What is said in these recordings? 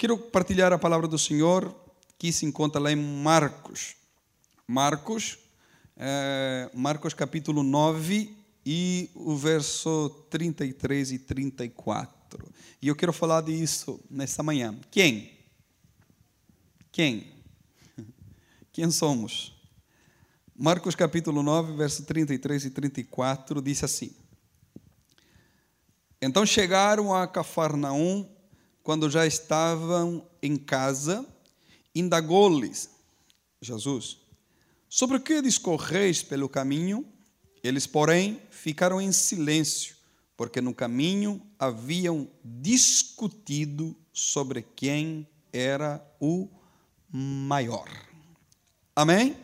quero partilhar a palavra do Senhor que se encontra lá em Marcos. Marcos, é, Marcos capítulo 9 e o verso 33 e 34. E eu quero falar disso nesta manhã. Quem? Quem? Quem somos? Marcos capítulo 9, verso 33 e 34 diz assim: Então chegaram a Cafarnaum, quando já estavam em casa, indagou-lhes Jesus: Sobre o que discorreis pelo caminho? Eles, porém, ficaram em silêncio, porque no caminho haviam discutido sobre quem era o maior. Amém?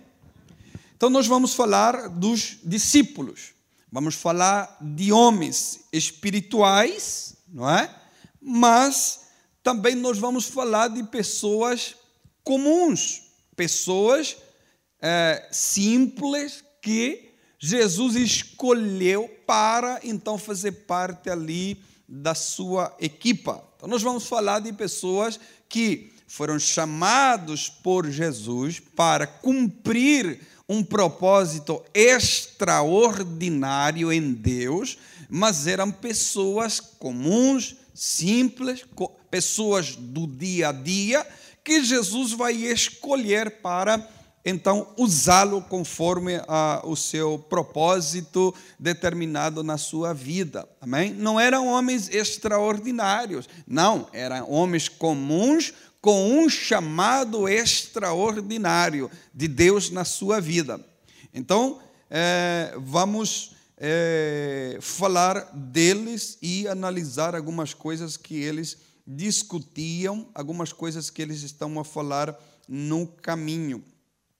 Então, nós vamos falar dos discípulos, vamos falar de homens espirituais, não é? Mas também nós vamos falar de pessoas comuns, pessoas é, simples que Jesus escolheu para então fazer parte ali da sua equipa. Então, nós vamos falar de pessoas que foram chamados por Jesus para cumprir um propósito extraordinário em Deus, mas eram pessoas comuns, simples, pessoas do dia a dia, que Jesus vai escolher para então usá-lo conforme a, o seu propósito determinado na sua vida. Amém? Não eram homens extraordinários, não, eram homens comuns com um chamado extraordinário de Deus na sua vida. Então, é, vamos é, falar deles e analisar algumas coisas que eles discutiam, algumas coisas que eles estão a falar no caminho.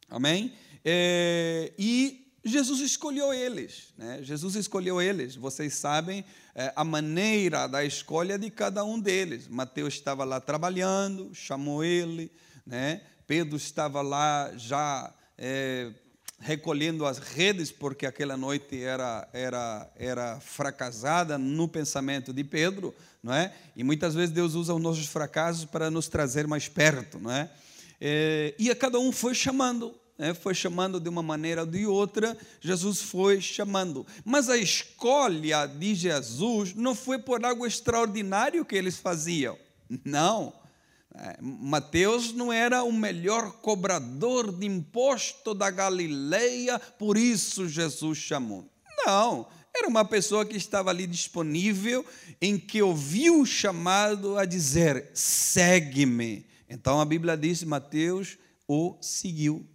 Amém? É, e Jesus escolheu eles. Né? Jesus escolheu eles. Vocês sabem é, a maneira da escolha de cada um deles. Mateus estava lá trabalhando, chamou ele. Né? Pedro estava lá já é, recolhendo as redes, porque aquela noite era, era, era fracassada no pensamento de Pedro. Não é? E muitas vezes Deus usa os nossos fracassos para nos trazer mais perto. Não é? É, e a cada um foi chamando, né, foi chamando de uma maneira ou de outra, Jesus foi chamando. Mas a escolha de Jesus não foi por algo extraordinário que eles faziam. Não. É, Mateus não era o melhor cobrador de imposto da Galileia, por isso Jesus chamou. Não. Era uma pessoa que estava ali disponível, em que ouviu o chamado a dizer: segue-me. Então a Bíblia diz, Mateus o seguiu.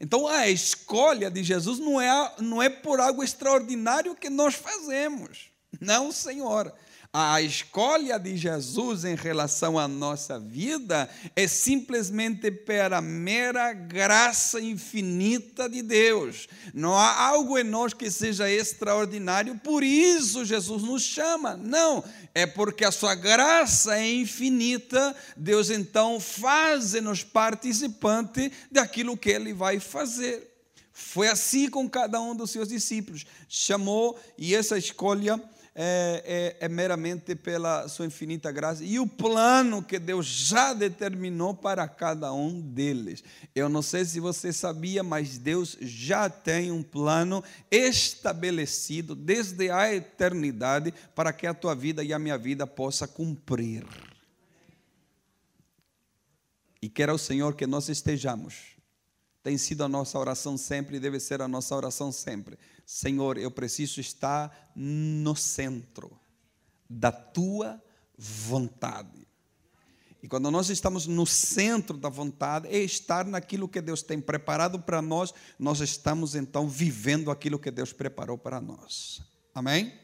Então a escolha de Jesus não é, não é por algo extraordinário que nós fazemos. Não, Senhor. A escolha de Jesus em relação à nossa vida é simplesmente pela mera graça infinita de Deus. Não há algo em nós que seja extraordinário, por isso Jesus nos chama. Não, é porque a sua graça é infinita, Deus então faz-nos participante daquilo que ele vai fazer. Foi assim com cada um dos seus discípulos. Chamou e essa escolha é, é, é, meramente pela sua infinita graça e o plano que Deus já determinou para cada um deles. Eu não sei se você sabia, mas Deus já tem um plano estabelecido desde a eternidade para que a tua vida e a minha vida possa cumprir. E quer o Senhor que nós estejamos. Tem sido a nossa oração sempre e deve ser a nossa oração sempre Senhor, eu preciso estar no centro da tua vontade. E quando nós estamos no centro da vontade, é estar naquilo que Deus tem preparado para nós, nós estamos então vivendo aquilo que Deus preparou para nós. Amém?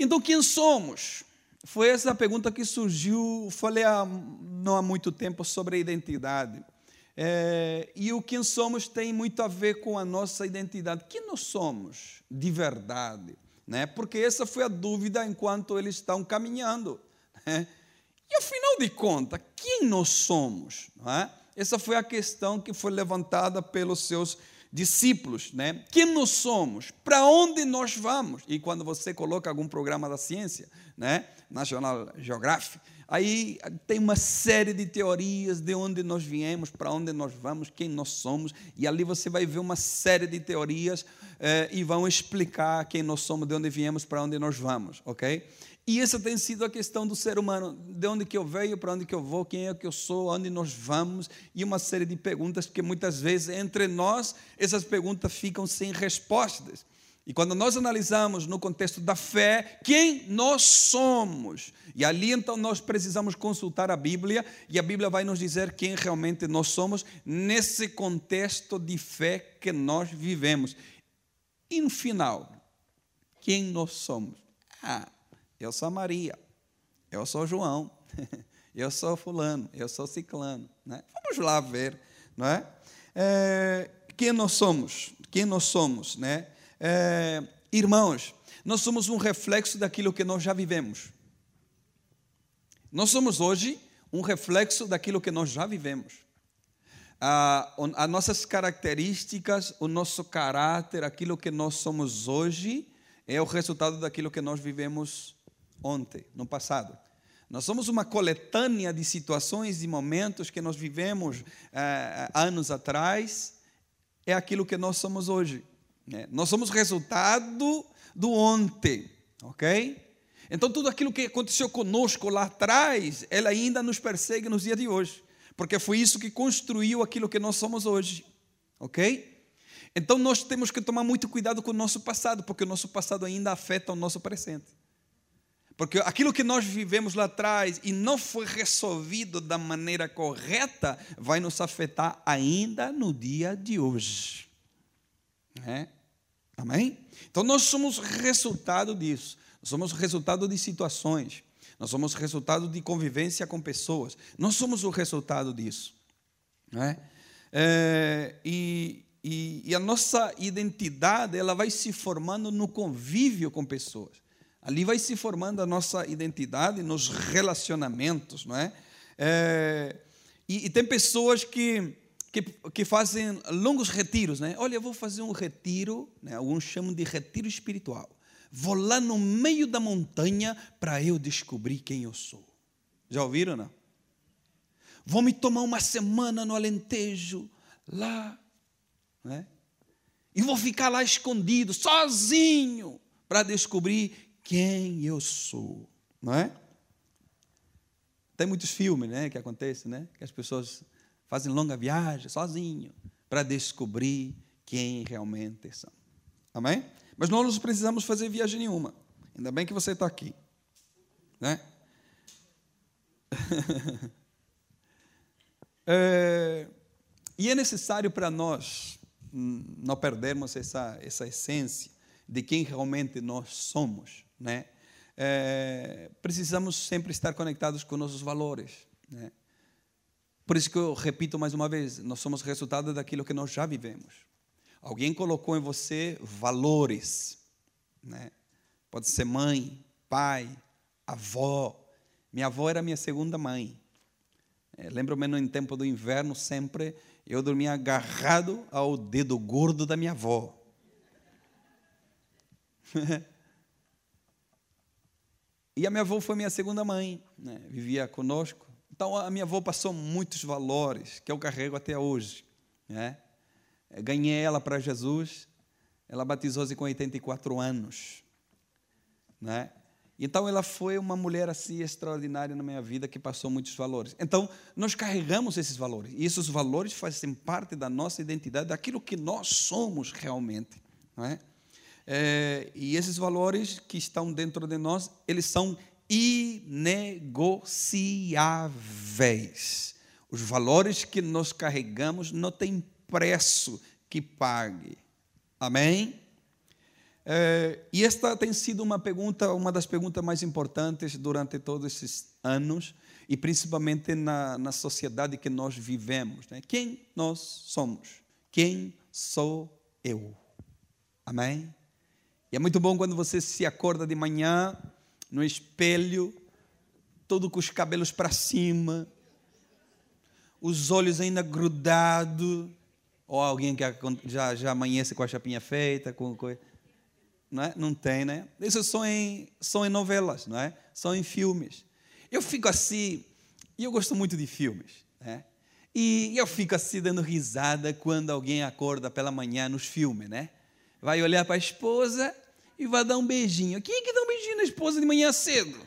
Então, quem somos? Foi essa a pergunta que surgiu, falei há, não há muito tempo sobre a identidade. É, e o quem somos tem muito a ver com a nossa identidade. Quem nós somos de verdade? Né? Porque essa foi a dúvida enquanto eles estão caminhando. Né? E afinal de contas, quem nós somos? É? Essa foi a questão que foi levantada pelos seus discípulos, né? Quem nós somos? Para onde nós vamos? E quando você coloca algum programa da ciência, né? National Geographic, Aí tem uma série de teorias de onde nós viemos, para onde nós vamos, quem nós somos, e ali você vai ver uma série de teorias eh, e vão explicar quem nós somos, de onde viemos, para onde nós vamos, ok? E essa tem sido a questão do ser humano: de onde que eu venho, para onde que eu vou, quem é que eu sou, onde nós vamos, e uma série de perguntas que muitas vezes entre nós essas perguntas ficam sem respostas. E quando nós analisamos no contexto da fé, quem nós somos, e ali então nós precisamos consultar a Bíblia, e a Bíblia vai nos dizer quem realmente nós somos nesse contexto de fé que nós vivemos. E no final, quem nós somos? Ah, eu sou Maria, eu sou João, eu sou fulano, eu sou ciclano. Né? Vamos lá ver, não é? é? Quem nós somos? Quem nós somos, né? É, irmãos, nós somos um reflexo daquilo que nós já vivemos. Nós somos hoje um reflexo daquilo que nós já vivemos. as nossas características, o nosso caráter, aquilo que nós somos hoje, é o resultado daquilo que nós vivemos ontem, no passado. Nós somos uma coletânea de situações e momentos que nós vivemos eh, anos atrás, é aquilo que nós somos hoje. Né? Nós somos resultado do ontem, ok? Então, tudo aquilo que aconteceu conosco lá atrás, ela ainda nos persegue nos dias de hoje, porque foi isso que construiu aquilo que nós somos hoje, ok? Então, nós temos que tomar muito cuidado com o nosso passado, porque o nosso passado ainda afeta o nosso presente. Porque aquilo que nós vivemos lá atrás e não foi resolvido da maneira correta, vai nos afetar ainda no dia de hoje. É? Amém? Então nós somos resultado disso. Nós somos resultado de situações. Nós somos resultado de convivência com pessoas. Nós somos o resultado disso. É? É, e, e, e, a nossa identidade ela vai se formando no convívio com pessoas. Ali vai se formando a nossa identidade nos relacionamentos, não é? é e, e tem pessoas que que, que fazem longos retiros, né? Olha, eu vou fazer um retiro, né? alguns chamam de retiro espiritual. Vou lá no meio da montanha para eu descobrir quem eu sou. Já ouviram, não? Vou me tomar uma semana no Alentejo, lá, né? E vou ficar lá escondido, sozinho, para descobrir quem eu sou, não é? Tem muitos filmes, né, que acontecem, né? Que as pessoas fazem longa viagem sozinho para descobrir quem realmente são. Amém? Mas nós não precisamos fazer viagem nenhuma. Ainda bem que você está aqui. Né? é, e é necessário para nós não perdermos essa, essa essência de quem realmente nós somos. Né? É, precisamos sempre estar conectados com nossos valores. Né? Por isso que eu repito mais uma vez: nós somos resultado daquilo que nós já vivemos. Alguém colocou em você valores, né? Pode ser mãe, pai, avó. Minha avó era minha segunda mãe. É, Lembro-me no tempo do inverno, sempre eu dormia agarrado ao dedo gordo da minha avó. e a minha avó foi minha segunda mãe, né? vivia conosco. Então, a minha avó passou muitos valores que eu carrego até hoje. Né? Ganhei ela para Jesus, ela batizou-se com 84 anos. Né? Então, ela foi uma mulher assim extraordinária na minha vida que passou muitos valores. Então, nós carregamos esses valores. E esses valores fazem parte da nossa identidade, daquilo que nós somos realmente. Não é? É, e esses valores que estão dentro de nós, eles são inegociáveis. Os valores que nós carregamos não tem preço que pague. Amém? É, e esta tem sido uma pergunta, uma das perguntas mais importantes durante todos esses anos, e principalmente na, na sociedade que nós vivemos. Né? Quem nós somos? Quem sou eu? Amém? E é muito bom quando você se acorda de manhã no espelho, todo com os cabelos para cima, os olhos ainda grudados, ou alguém que já, já amanhece com a chapinha feita, com coisa. Não, é? não tem, né? Isso são em, são em novelas, não é? São em filmes. eu fico assim, e eu gosto muito de filmes, né? E eu fico assim dando risada quando alguém acorda pela manhã nos filmes, né? Vai olhar para a esposa e vai dar um beijinho. Quem é que dá um beijinho na esposa de manhã cedo?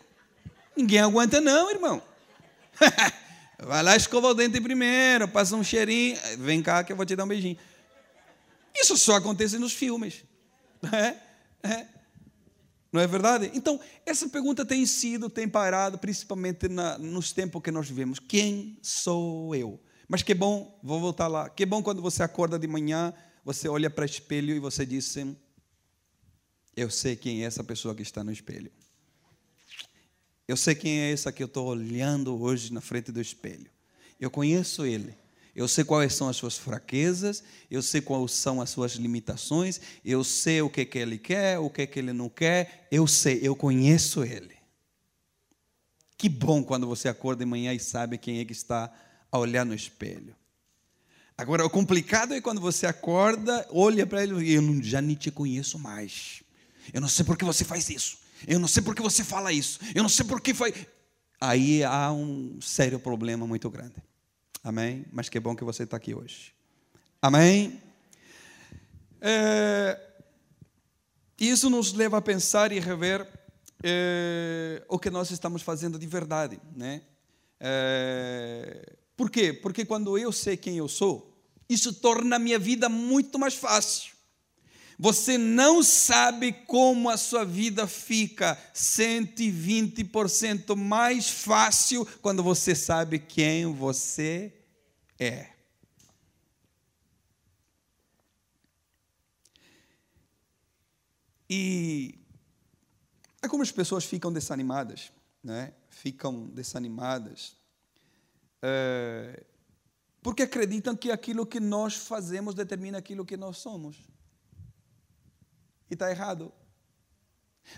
Ninguém aguenta, não, irmão. vai lá, escova o dente primeiro, passa um cheirinho, vem cá que eu vou te dar um beijinho. Isso só acontece nos filmes. É, é. Não é verdade? Então, essa pergunta tem sido, tem parado, principalmente na, nos tempos que nós vivemos. Quem sou eu? Mas que bom, vou voltar lá. Que bom quando você acorda de manhã, você olha para o espelho e você diz: Eu sei quem é essa pessoa que está no espelho. Eu sei quem é essa que eu estou olhando hoje na frente do espelho. Eu conheço ele. Eu sei quais são as suas fraquezas, eu sei quais são as suas limitações, eu sei o que, que ele quer, o que, que ele não quer, eu sei, eu conheço ele. Que bom quando você acorda de manhã e sabe quem é que está a olhar no espelho. Agora, o complicado é quando você acorda, olha para ele e eu já nem te conheço mais. Eu não sei por que você faz isso. Eu não sei por que você fala isso. Eu não sei por que faz. Aí há um sério problema muito grande. Amém? Mas que bom que você está aqui hoje. Amém? É, isso nos leva a pensar e rever é, o que nós estamos fazendo de verdade. Né? É, por quê? Porque quando eu sei quem eu sou, isso torna a minha vida muito mais fácil. Você não sabe como a sua vida fica 120% mais fácil quando você sabe quem você é. E algumas pessoas ficam desanimadas, né? Ficam desanimadas é, porque acreditam que aquilo que nós fazemos determina aquilo que nós somos. E está errado.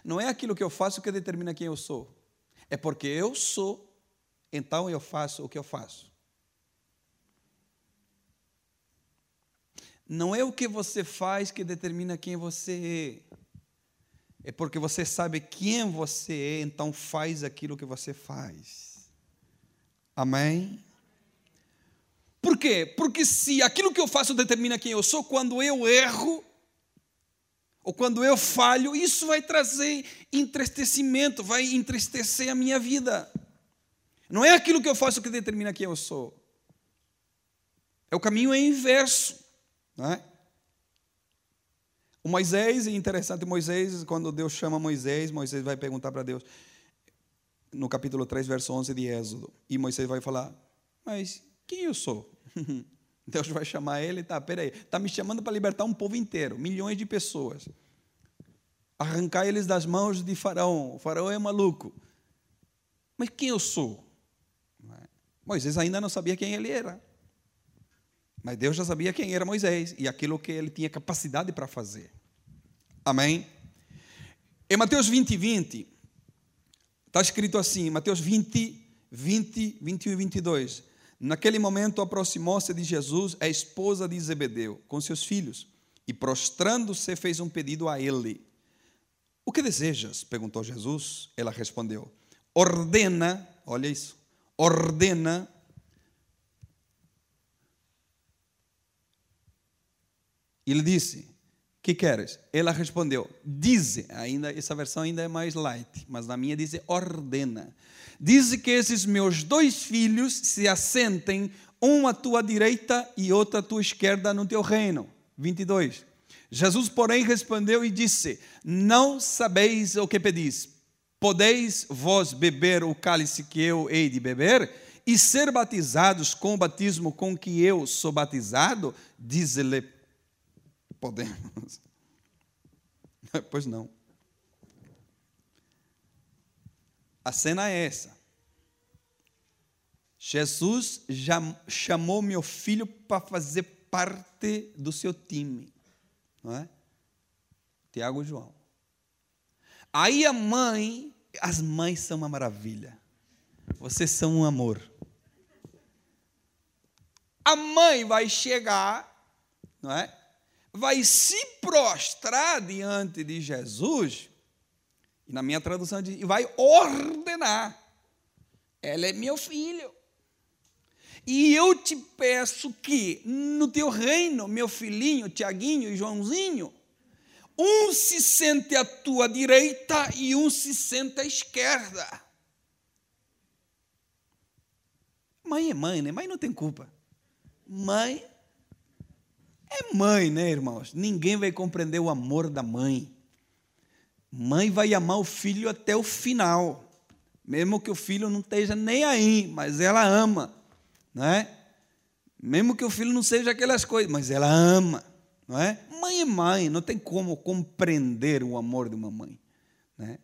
Não é aquilo que eu faço que determina quem eu sou. É porque eu sou, então eu faço o que eu faço. Não é o que você faz que determina quem você é. É porque você sabe quem você é, então faz aquilo que você faz. Amém? Por quê? Porque se aquilo que eu faço determina quem eu sou, quando eu erro, ou quando eu falho, isso vai trazer entristecimento, vai entristecer a minha vida. Não é aquilo que eu faço que determina quem eu sou. É o caminho é inverso. Não é? O Moisés, é interessante, Moisés, quando Deus chama Moisés, Moisés vai perguntar para Deus, no capítulo 3, verso 11 de Êxodo, e Moisés vai falar, mas quem eu sou? Deus vai chamar ele, tá, peraí, está me chamando para libertar um povo inteiro, milhões de pessoas. Arrancar eles das mãos de Faraó. O Faraó é maluco. Mas quem eu sou? Moisés ainda não sabia quem ele era. Mas Deus já sabia quem era Moisés e aquilo que ele tinha capacidade para fazer. Amém? Em Mateus 20, 20, está escrito assim, Mateus 20, 20, 21 e 22. Naquele momento aproximou-se de Jesus a esposa de Zebedeu com seus filhos e prostrando-se fez um pedido a ele. O que desejas? perguntou Jesus. Ela respondeu: Ordena, olha isso, ordena Ele disse: Que queres? Ela respondeu: Dize, ainda essa versão ainda é mais light, mas na minha diz ordena. Diz que esses meus dois filhos se assentem, um à tua direita e outro à tua esquerda no teu reino. 22. Jesus, porém, respondeu e disse: Não sabeis o que pedis. Podeis vós beber o cálice que eu hei de beber e ser batizados com o batismo com que eu sou batizado? Diz-lhe: Podemos. Pois não. A cena é essa. Jesus já chamou meu filho para fazer parte do seu time, não é? Tiago e João. Aí a mãe, as mães são uma maravilha. Vocês são um amor. A mãe vai chegar, não é? Vai se prostrar diante de Jesus e na minha tradução diz, vai ordenar. ela é meu filho. E eu te peço que no teu reino, meu filhinho, Tiaguinho e Joãozinho, um se sente à tua direita e um se sente à esquerda. Mãe é mãe, né? Mãe não tem culpa. Mãe é mãe, né, irmãos? Ninguém vai compreender o amor da mãe. Mãe vai amar o filho até o final, mesmo que o filho não esteja nem aí, mas ela ama, não é? Mesmo que o filho não seja aquelas coisas, mas ela ama, não é? Mãe é mãe, não tem como compreender o amor de uma mãe, né?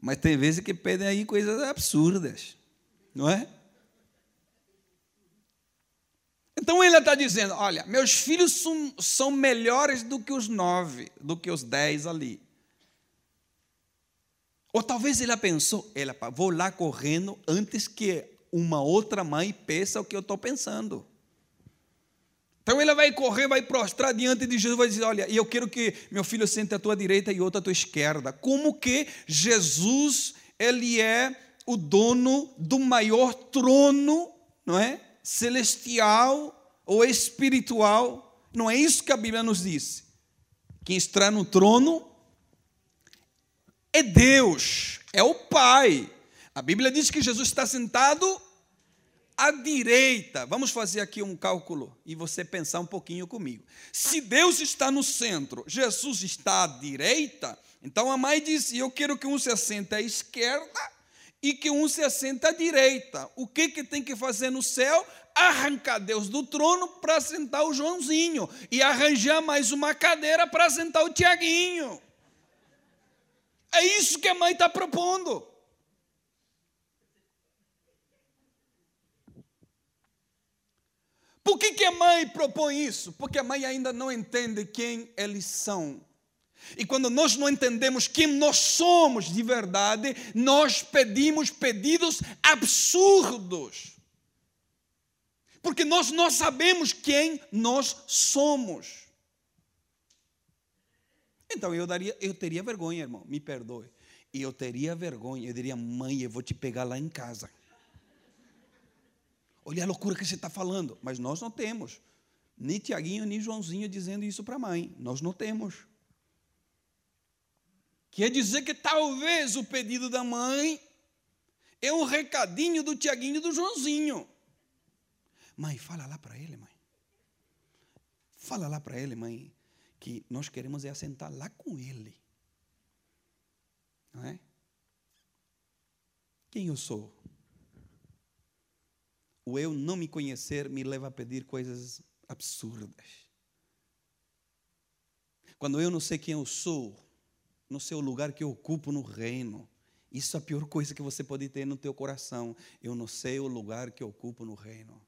Mas tem vezes que pedem aí coisas absurdas, não é? Então ele está dizendo: olha, meus filhos são, melhores do que os nove, do que os dez ali. Ou talvez ele pensou: ela, vou lá correndo antes que uma outra mãe peça o que eu estou pensando. Então ele vai correr, vai prostrar diante de Jesus, vai dizer: Olha, eu quero que meu filho sente à tua direita e outro à tua esquerda. Como que Jesus, ele é o dono do maior trono, não é? Celestial ou espiritual. Não é isso que a Bíblia nos diz. Quem está no trono é Deus, é o Pai. A Bíblia diz que Jesus está sentado à direita. Vamos fazer aqui um cálculo e você pensar um pouquinho comigo. Se Deus está no centro, Jesus está à direita, então a mãe disse: Eu quero que um se assente à esquerda e que um se assenta à direita. O que, que tem que fazer no céu? Arrancar Deus do trono para sentar o Joãozinho e arranjar mais uma cadeira para sentar o Tiaguinho. É isso que a mãe está propondo. Por que, que a mãe propõe isso? Porque a mãe ainda não entende quem eles são. E quando nós não entendemos quem nós somos de verdade, nós pedimos pedidos absurdos. Porque nós não sabemos quem nós somos. Então eu daria, eu teria vergonha, irmão, me perdoe. E eu teria vergonha, eu diria, mãe, eu vou te pegar lá em casa. Olha a loucura que você está falando. Mas nós não temos. Nem Tiaguinho, nem Joãozinho dizendo isso para a mãe. Nós não temos. Quer dizer que talvez o pedido da mãe é um recadinho do Tiaguinho e do Joãozinho. Mãe, fala lá para ele, mãe. Fala lá para ele, mãe, que nós queremos é assentar lá com ele. Não é? Quem eu sou? O eu não me conhecer me leva a pedir coisas absurdas. Quando eu não sei quem eu sou, no seu lugar que eu ocupo no reino. Isso é a pior coisa que você pode ter no teu coração. Eu não sei o lugar que eu ocupo no reino.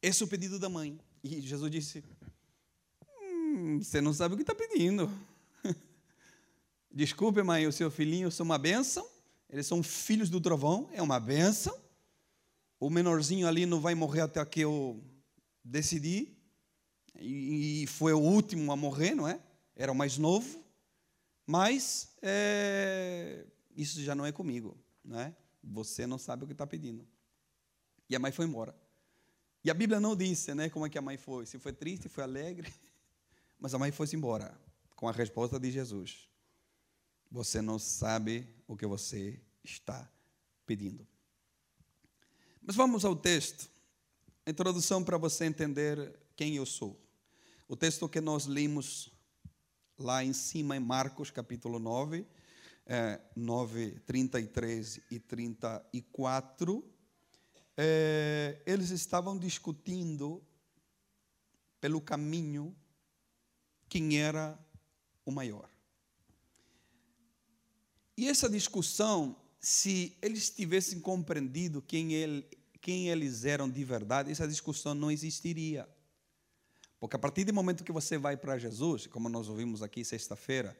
Esse é o pedido da mãe. E Jesus disse: hum, Você não sabe o que está pedindo. Desculpe, mãe, o seu filhinho é uma bênção. Eles são filhos do trovão, é uma bênção. O menorzinho ali não vai morrer até que eu decidir e, foi o último a morrer, não é? Era o mais novo, mas é, isso já não é comigo, não é? Você não sabe o que está pedindo. E a mãe foi embora. E a Bíblia não disse, né, como é que a mãe foi, se foi triste, foi alegre, mas a mãe foi-se embora com a resposta de Jesus. Você não sabe o que você está pedindo. Mas vamos ao texto. Introdução para você entender quem eu sou. O texto que nós lemos lá em cima, em Marcos capítulo 9, é, 9, 33 e 34, é, eles estavam discutindo pelo caminho quem era o maior. E essa discussão, se eles tivessem compreendido quem, ele, quem eles eram de verdade, essa discussão não existiria. Porque a partir do momento que você vai para Jesus, como nós ouvimos aqui sexta-feira,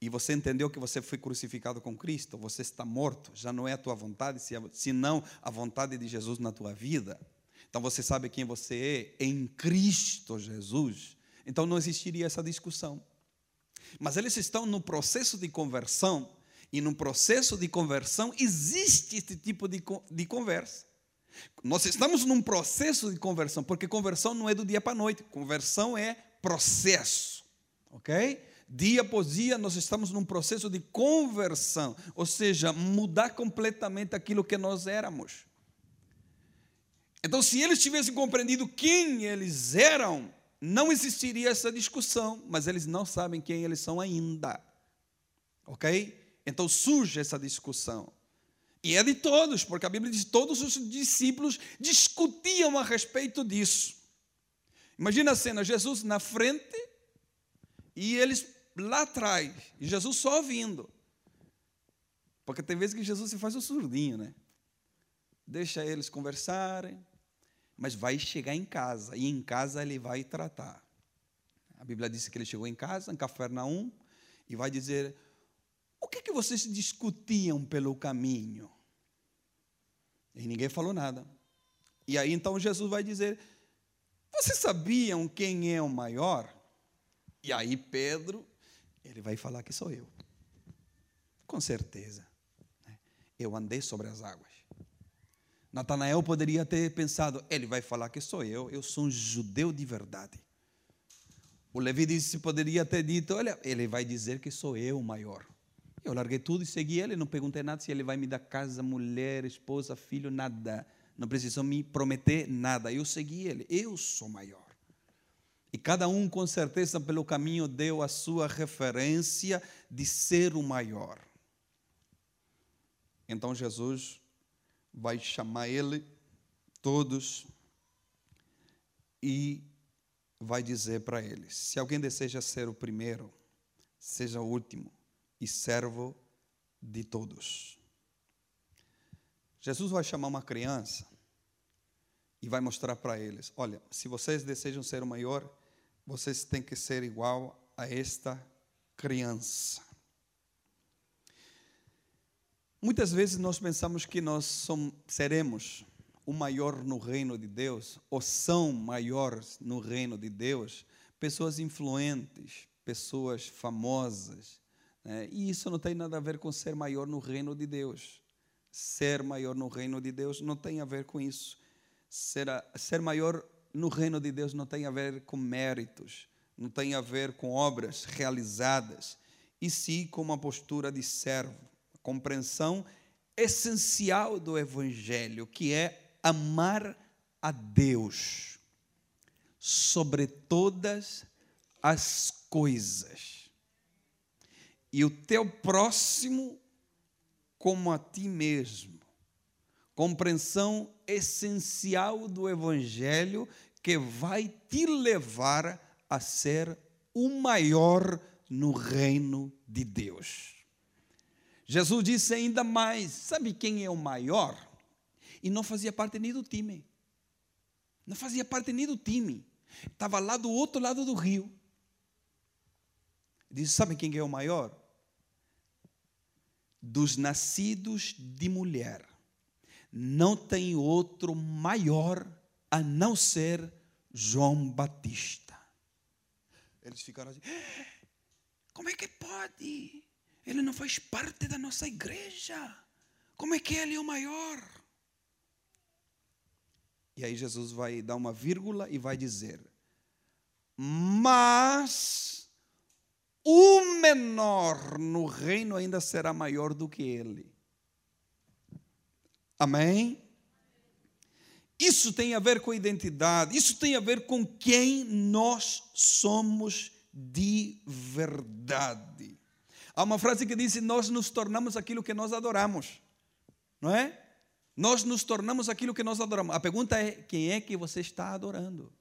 e você entendeu que você foi crucificado com Cristo, você está morto, já não é a tua vontade, senão a vontade de Jesus na tua vida. Então você sabe quem você é em Cristo Jesus. Então não existiria essa discussão. Mas eles estão no processo de conversão, e no processo de conversão existe este tipo de, de conversa. Nós estamos num processo de conversão, porque conversão não é do dia para a noite, conversão é processo, ok? Dia após dia nós estamos num processo de conversão, ou seja, mudar completamente aquilo que nós éramos. Então, se eles tivessem compreendido quem eles eram, não existiria essa discussão, mas eles não sabem quem eles são ainda. Ok? Então surge essa discussão. E é de todos, porque a Bíblia diz que todos os discípulos discutiam a respeito disso. Imagina a cena: Jesus na frente e eles lá atrás, e Jesus só ouvindo. Porque tem vezes que Jesus se faz o surdinho, né? Deixa eles conversarem, mas vai chegar em casa, e em casa ele vai tratar. A Bíblia diz que ele chegou em casa, em Cafarnaum, e vai dizer: O que, que vocês discutiam pelo caminho? E ninguém falou nada. E aí então Jesus vai dizer: Vocês sabiam quem é o maior? E aí Pedro, ele vai falar que sou eu. Com certeza. Né? Eu andei sobre as águas. Natanael poderia ter pensado: ele vai falar que sou eu, eu sou um judeu de verdade. O Levi disse, poderia ter dito: olha, ele vai dizer que sou eu o maior. Eu larguei tudo e segui ele, não perguntei nada se ele vai me dar casa, mulher, esposa, filho, nada. Não precisou me prometer nada. Eu segui ele, eu sou maior. E cada um, com certeza, pelo caminho, deu a sua referência de ser o maior. Então Jesus vai chamar ele, todos, e vai dizer para eles: se alguém deseja ser o primeiro, seja o último e servo de todos. Jesus vai chamar uma criança e vai mostrar para eles: olha, se vocês desejam ser o maior, vocês têm que ser igual a esta criança. Muitas vezes nós pensamos que nós somos, seremos o maior no reino de Deus, ou são maiores no reino de Deus, pessoas influentes, pessoas famosas. Né? E isso não tem nada a ver com ser maior no reino de Deus. Ser maior no reino de Deus não tem a ver com isso. Ser, a, ser maior no reino de Deus não tem a ver com méritos, não tem a ver com obras realizadas, e sim com uma postura de servo compreensão essencial do Evangelho, que é amar a Deus sobre todas as coisas e o teu próximo como a ti mesmo. Compreensão essencial do Evangelho que vai te levar a ser o maior no reino de Deus. Jesus disse ainda mais: sabe quem é o maior? E não fazia parte nem do time. Não fazia parte nem do time. Estava lá do outro lado do rio. Disse: sabe quem é o maior? Dos nascidos de mulher. Não tem outro maior a não ser João Batista. Eles ficaram assim: como é que pode? Ele não faz parte da nossa igreja. Como é que ele é o maior? E aí Jesus vai dar uma vírgula e vai dizer: Mas o menor no reino ainda será maior do que ele. Amém? Isso tem a ver com identidade, isso tem a ver com quem nós somos de verdade. Há uma frase que diz: Nós nos tornamos aquilo que nós adoramos. Não é? Nós nos tornamos aquilo que nós adoramos. A pergunta é: quem é que você está adorando?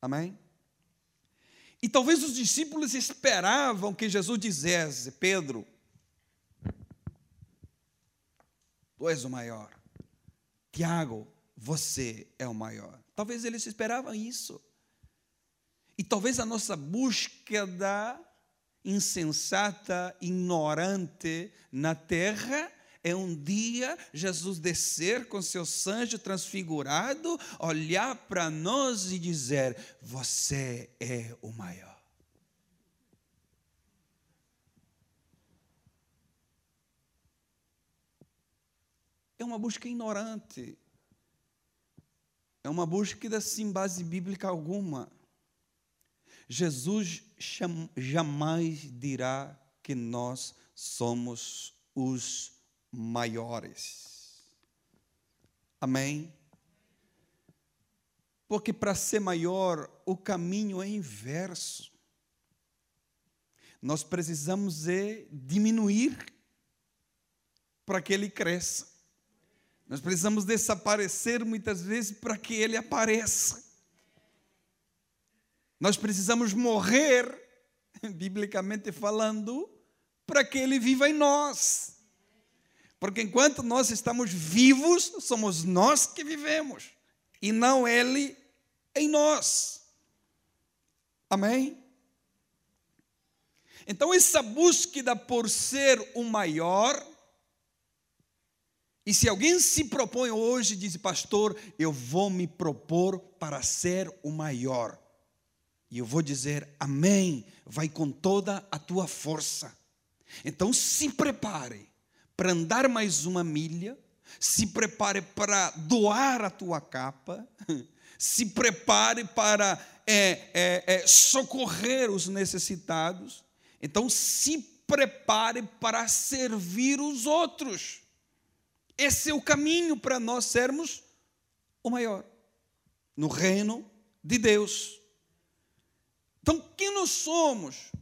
Amém? E talvez os discípulos esperavam que Jesus dissesse: Pedro, tu és o maior. Tiago, você é o maior. Talvez eles esperavam isso. E talvez a nossa búsqueda insensata, ignorante na terra, é um dia Jesus descer com seu sangue transfigurado, olhar para nós e dizer: Você é o maior. É uma busca ignorante. É uma busca sem base bíblica alguma. Jesus jamais dirá que nós somos os maiores. Amém? Porque para ser maior, o caminho é inverso. Nós precisamos é diminuir para que ele cresça. Nós precisamos desaparecer muitas vezes para que ele apareça. Nós precisamos morrer, biblicamente falando, para que ele viva em nós. Porque enquanto nós estamos vivos, somos nós que vivemos e não ele em nós. Amém? Então, essa búsqueda por ser o maior, e se alguém se propõe hoje, diz, pastor, eu vou me propor para ser o maior. E eu vou dizer, amém, vai com toda a tua força. Então se prepare para andar mais uma milha, se prepare para doar a tua capa, se prepare para é, é, é, socorrer os necessitados. Então se prepare para servir os outros. Esse é o caminho para nós sermos o maior no reino de Deus. Então, quem nós somos?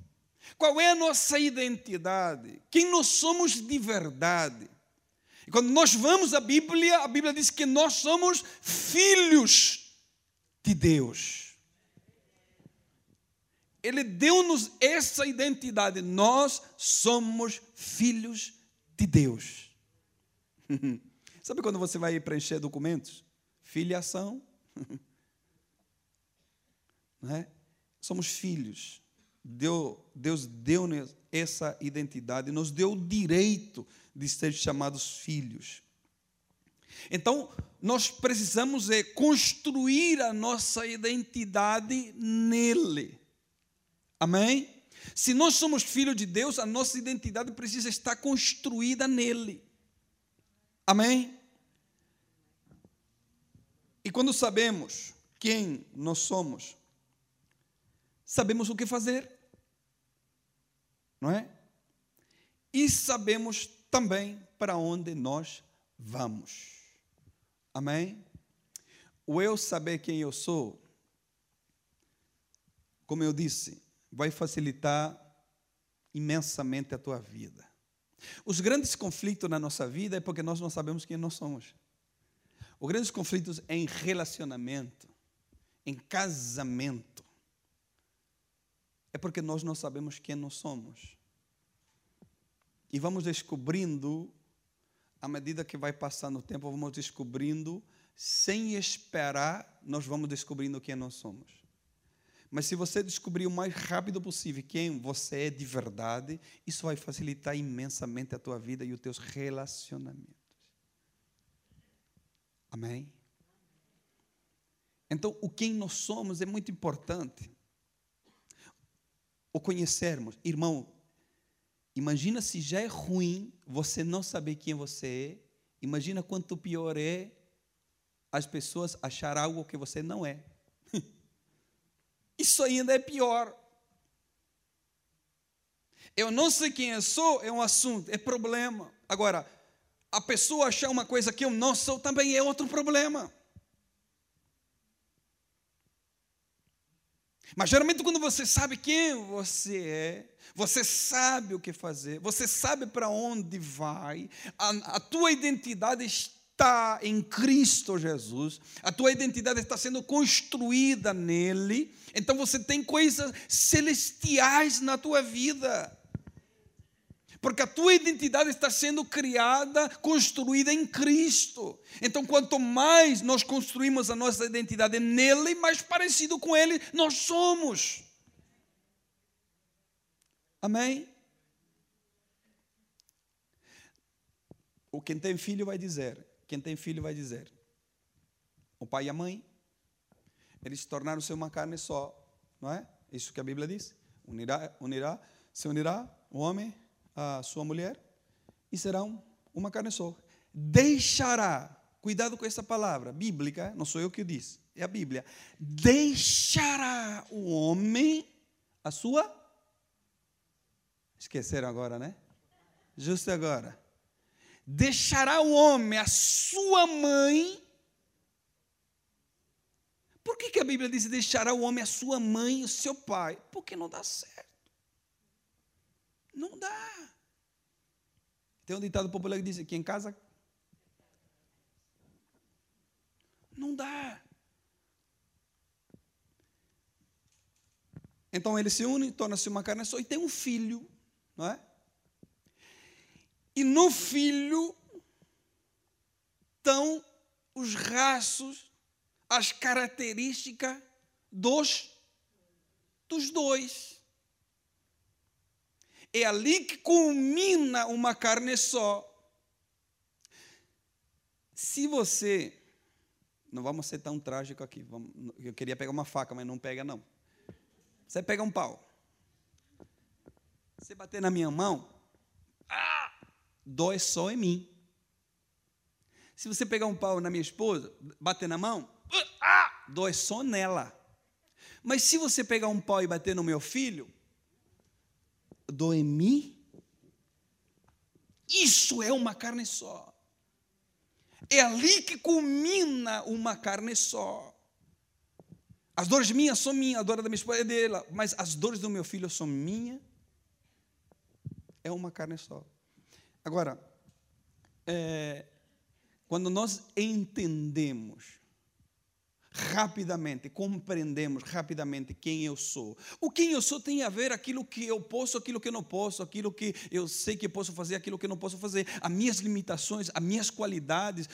Qual é a nossa identidade? Quem nós somos de verdade? E quando nós vamos à Bíblia, a Bíblia diz que nós somos filhos de Deus. Ele deu-nos essa identidade. Nós somos filhos de Deus. Sabe quando você vai preencher documentos? Filiação. Não é? Somos filhos. Deus deu-nos essa identidade, nos deu o direito de ser chamados filhos. Então, nós precisamos é construir a nossa identidade nele. Amém? Se nós somos filhos de Deus, a nossa identidade precisa estar construída nele. Amém? E quando sabemos quem nós somos, sabemos o que fazer, não é? E sabemos também para onde nós vamos. Amém? O eu saber quem eu sou, como eu disse, vai facilitar imensamente a tua vida. Os grandes conflitos na nossa vida é porque nós não sabemos quem nós somos. Os grandes conflitos em relacionamento, em casamento, é porque nós não sabemos quem nós somos. E vamos descobrindo, à medida que vai passando o tempo, vamos descobrindo, sem esperar, nós vamos descobrindo quem nós somos. Mas se você descobrir o mais rápido possível quem você é de verdade, isso vai facilitar imensamente a tua vida e os teus relacionamentos. Amém? Então, o quem nós somos é muito importante o conhecermos. Irmão, imagina se já é ruim você não saber quem você é, imagina quanto pior é as pessoas achar algo que você não é. Isso ainda é pior. Eu não sei quem eu sou, é um assunto, é problema. Agora, a pessoa achar uma coisa que eu não sou também é outro problema. Mas geralmente, quando você sabe quem você é, você sabe o que fazer, você sabe para onde vai, a, a tua identidade está em Cristo Jesus, a tua identidade está sendo construída nele, então você tem coisas celestiais na tua vida. Porque a tua identidade está sendo criada, construída em Cristo. Então, quanto mais nós construímos a nossa identidade nele, mais parecido com ele nós somos. Amém? O quem tem filho vai dizer, quem tem filho vai dizer. O pai e a mãe, eles tornaram-se uma carne só, não é? Isso que a Bíblia diz. Unirá, unirá, se unirá o homem a sua mulher e serão uma carne só. deixará, cuidado com essa palavra bíblica, não sou eu que disse, é a Bíblia. Deixará o homem a sua. Esqueceram agora, né? Justo agora. Deixará o homem a sua mãe. Por que, que a Bíblia diz deixará o homem a sua mãe e o seu pai? Porque não dá certo. Não dá. Tem um ditado popular que diz que em casa não dá. Então ele se une, torna-se uma carne só e tem um filho, não é? E no filho estão os raços, as características dos dos dois. É ali que culmina uma carne só. Se você. Não vamos ser tão trágico aqui. eu queria pegar uma faca, mas não pega, não. Você pega um pau. Você bater na minha mão, ah, dói só em mim. Se você pegar um pau na minha esposa, bater na mão, ah, dói só nela. Mas se você pegar um pau e bater no meu filho, dói em mim. Isso é uma carne só. É ali que culmina uma carne só. As dores minhas são minhas, a dor da minha esposa é dela, mas as dores do meu filho são minhas. É uma carne só. Agora, é, quando nós entendemos rapidamente, compreendemos rapidamente quem eu sou. O quem eu sou tem a ver aquilo que eu posso, aquilo que eu não posso, aquilo que eu sei que posso fazer, aquilo que não posso fazer, as minhas limitações, as minhas qualidades,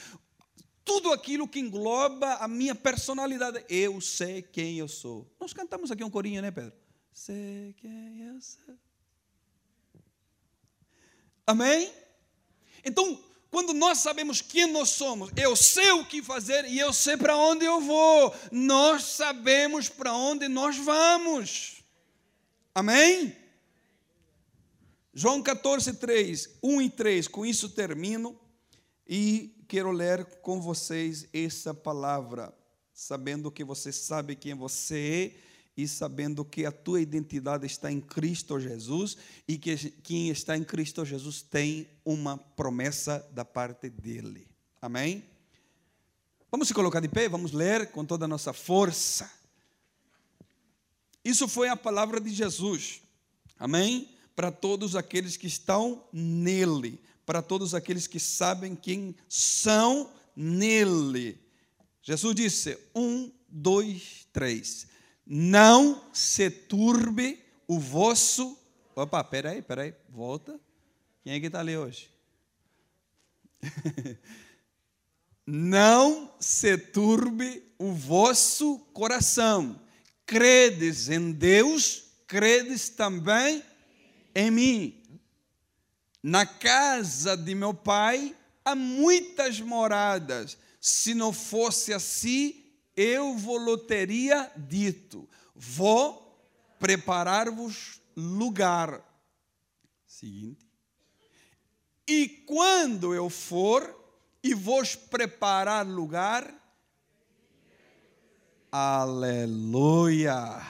tudo aquilo que engloba a minha personalidade. Eu sei quem eu sou. Nós cantamos aqui um corinho, né, Pedro? Sei quem eu sou. Amém? Então, quando nós sabemos quem nós somos, eu sei o que fazer e eu sei para onde eu vou. Nós sabemos para onde nós vamos. Amém? João 14, 3, 1 e 3, com isso termino e quero ler com vocês essa palavra, sabendo que você sabe quem você é e sabendo que a tua identidade está em Cristo Jesus e que quem está em Cristo Jesus tem uma promessa da parte dele. Amém? Vamos se colocar de pé, vamos ler com toda a nossa força. Isso foi a palavra de Jesus. Amém? Para todos aqueles que estão nele para todos aqueles que sabem quem são nele. Jesus disse: um, dois, três. Não se turbe o vosso. Opa, peraí, peraí, volta. Quem é que está ali hoje? Não se turbe o vosso coração. Credes em Deus, credes também em mim. Na casa de meu pai há muitas moradas. Se não fosse assim, eu vou teria dito: vou preparar-vos lugar. Seguinte. E quando eu for e vos preparar lugar, aleluia.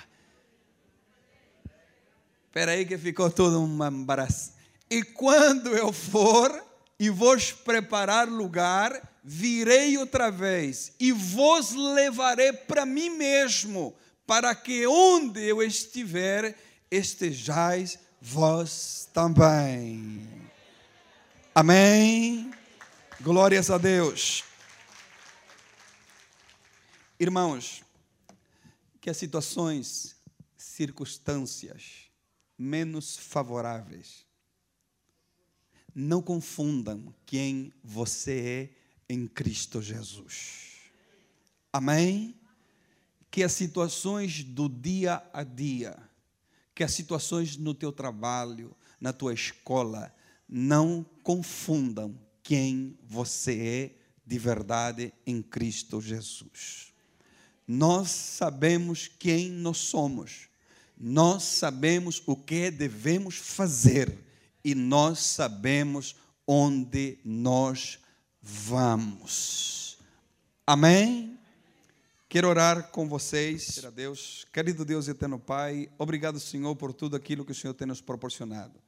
Espera aí que ficou todo um embaraço. E quando eu for e vos preparar lugar, virei outra vez e vos levarei para mim mesmo, para que onde eu estiver, estejais vós também. Amém. Glórias a Deus. Irmãos, que as situações, circunstâncias menos favoráveis não confundam quem você é em Cristo Jesus. Amém? Que as situações do dia a dia, que as situações no teu trabalho, na tua escola, não confundam quem você é de verdade em Cristo Jesus. Nós sabemos quem nós somos, nós sabemos o que devemos fazer e nós sabemos onde nós vamos. Amém? Quero orar com vocês, a Deus, querido Deus eterno Pai, obrigado, Senhor, por tudo aquilo que o Senhor tem nos proporcionado.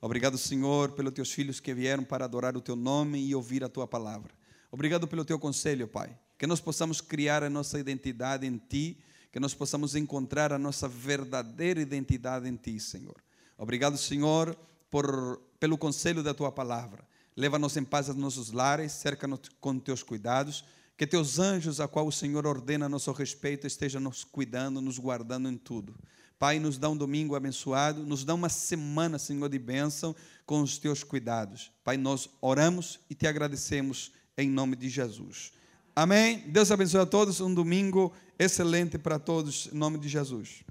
Obrigado, Senhor, pelos teus filhos que vieram para adorar o teu nome e ouvir a tua palavra. Obrigado pelo teu conselho, Pai. Que nós possamos criar a nossa identidade em Ti, que nós possamos encontrar a nossa verdadeira identidade em Ti, Senhor. Obrigado, Senhor, por, pelo conselho da Tua palavra. Leva-nos em paz aos nossos lares, cerca-nos com Teus cuidados que teus anjos, a qual o Senhor ordena a nosso respeito, estejam nos cuidando, nos guardando em tudo. Pai, nos dá um domingo abençoado, nos dá uma semana, Senhor, de bênção com os teus cuidados. Pai, nós oramos e te agradecemos em nome de Jesus. Amém. Deus abençoe a todos. Um domingo excelente para todos, em nome de Jesus.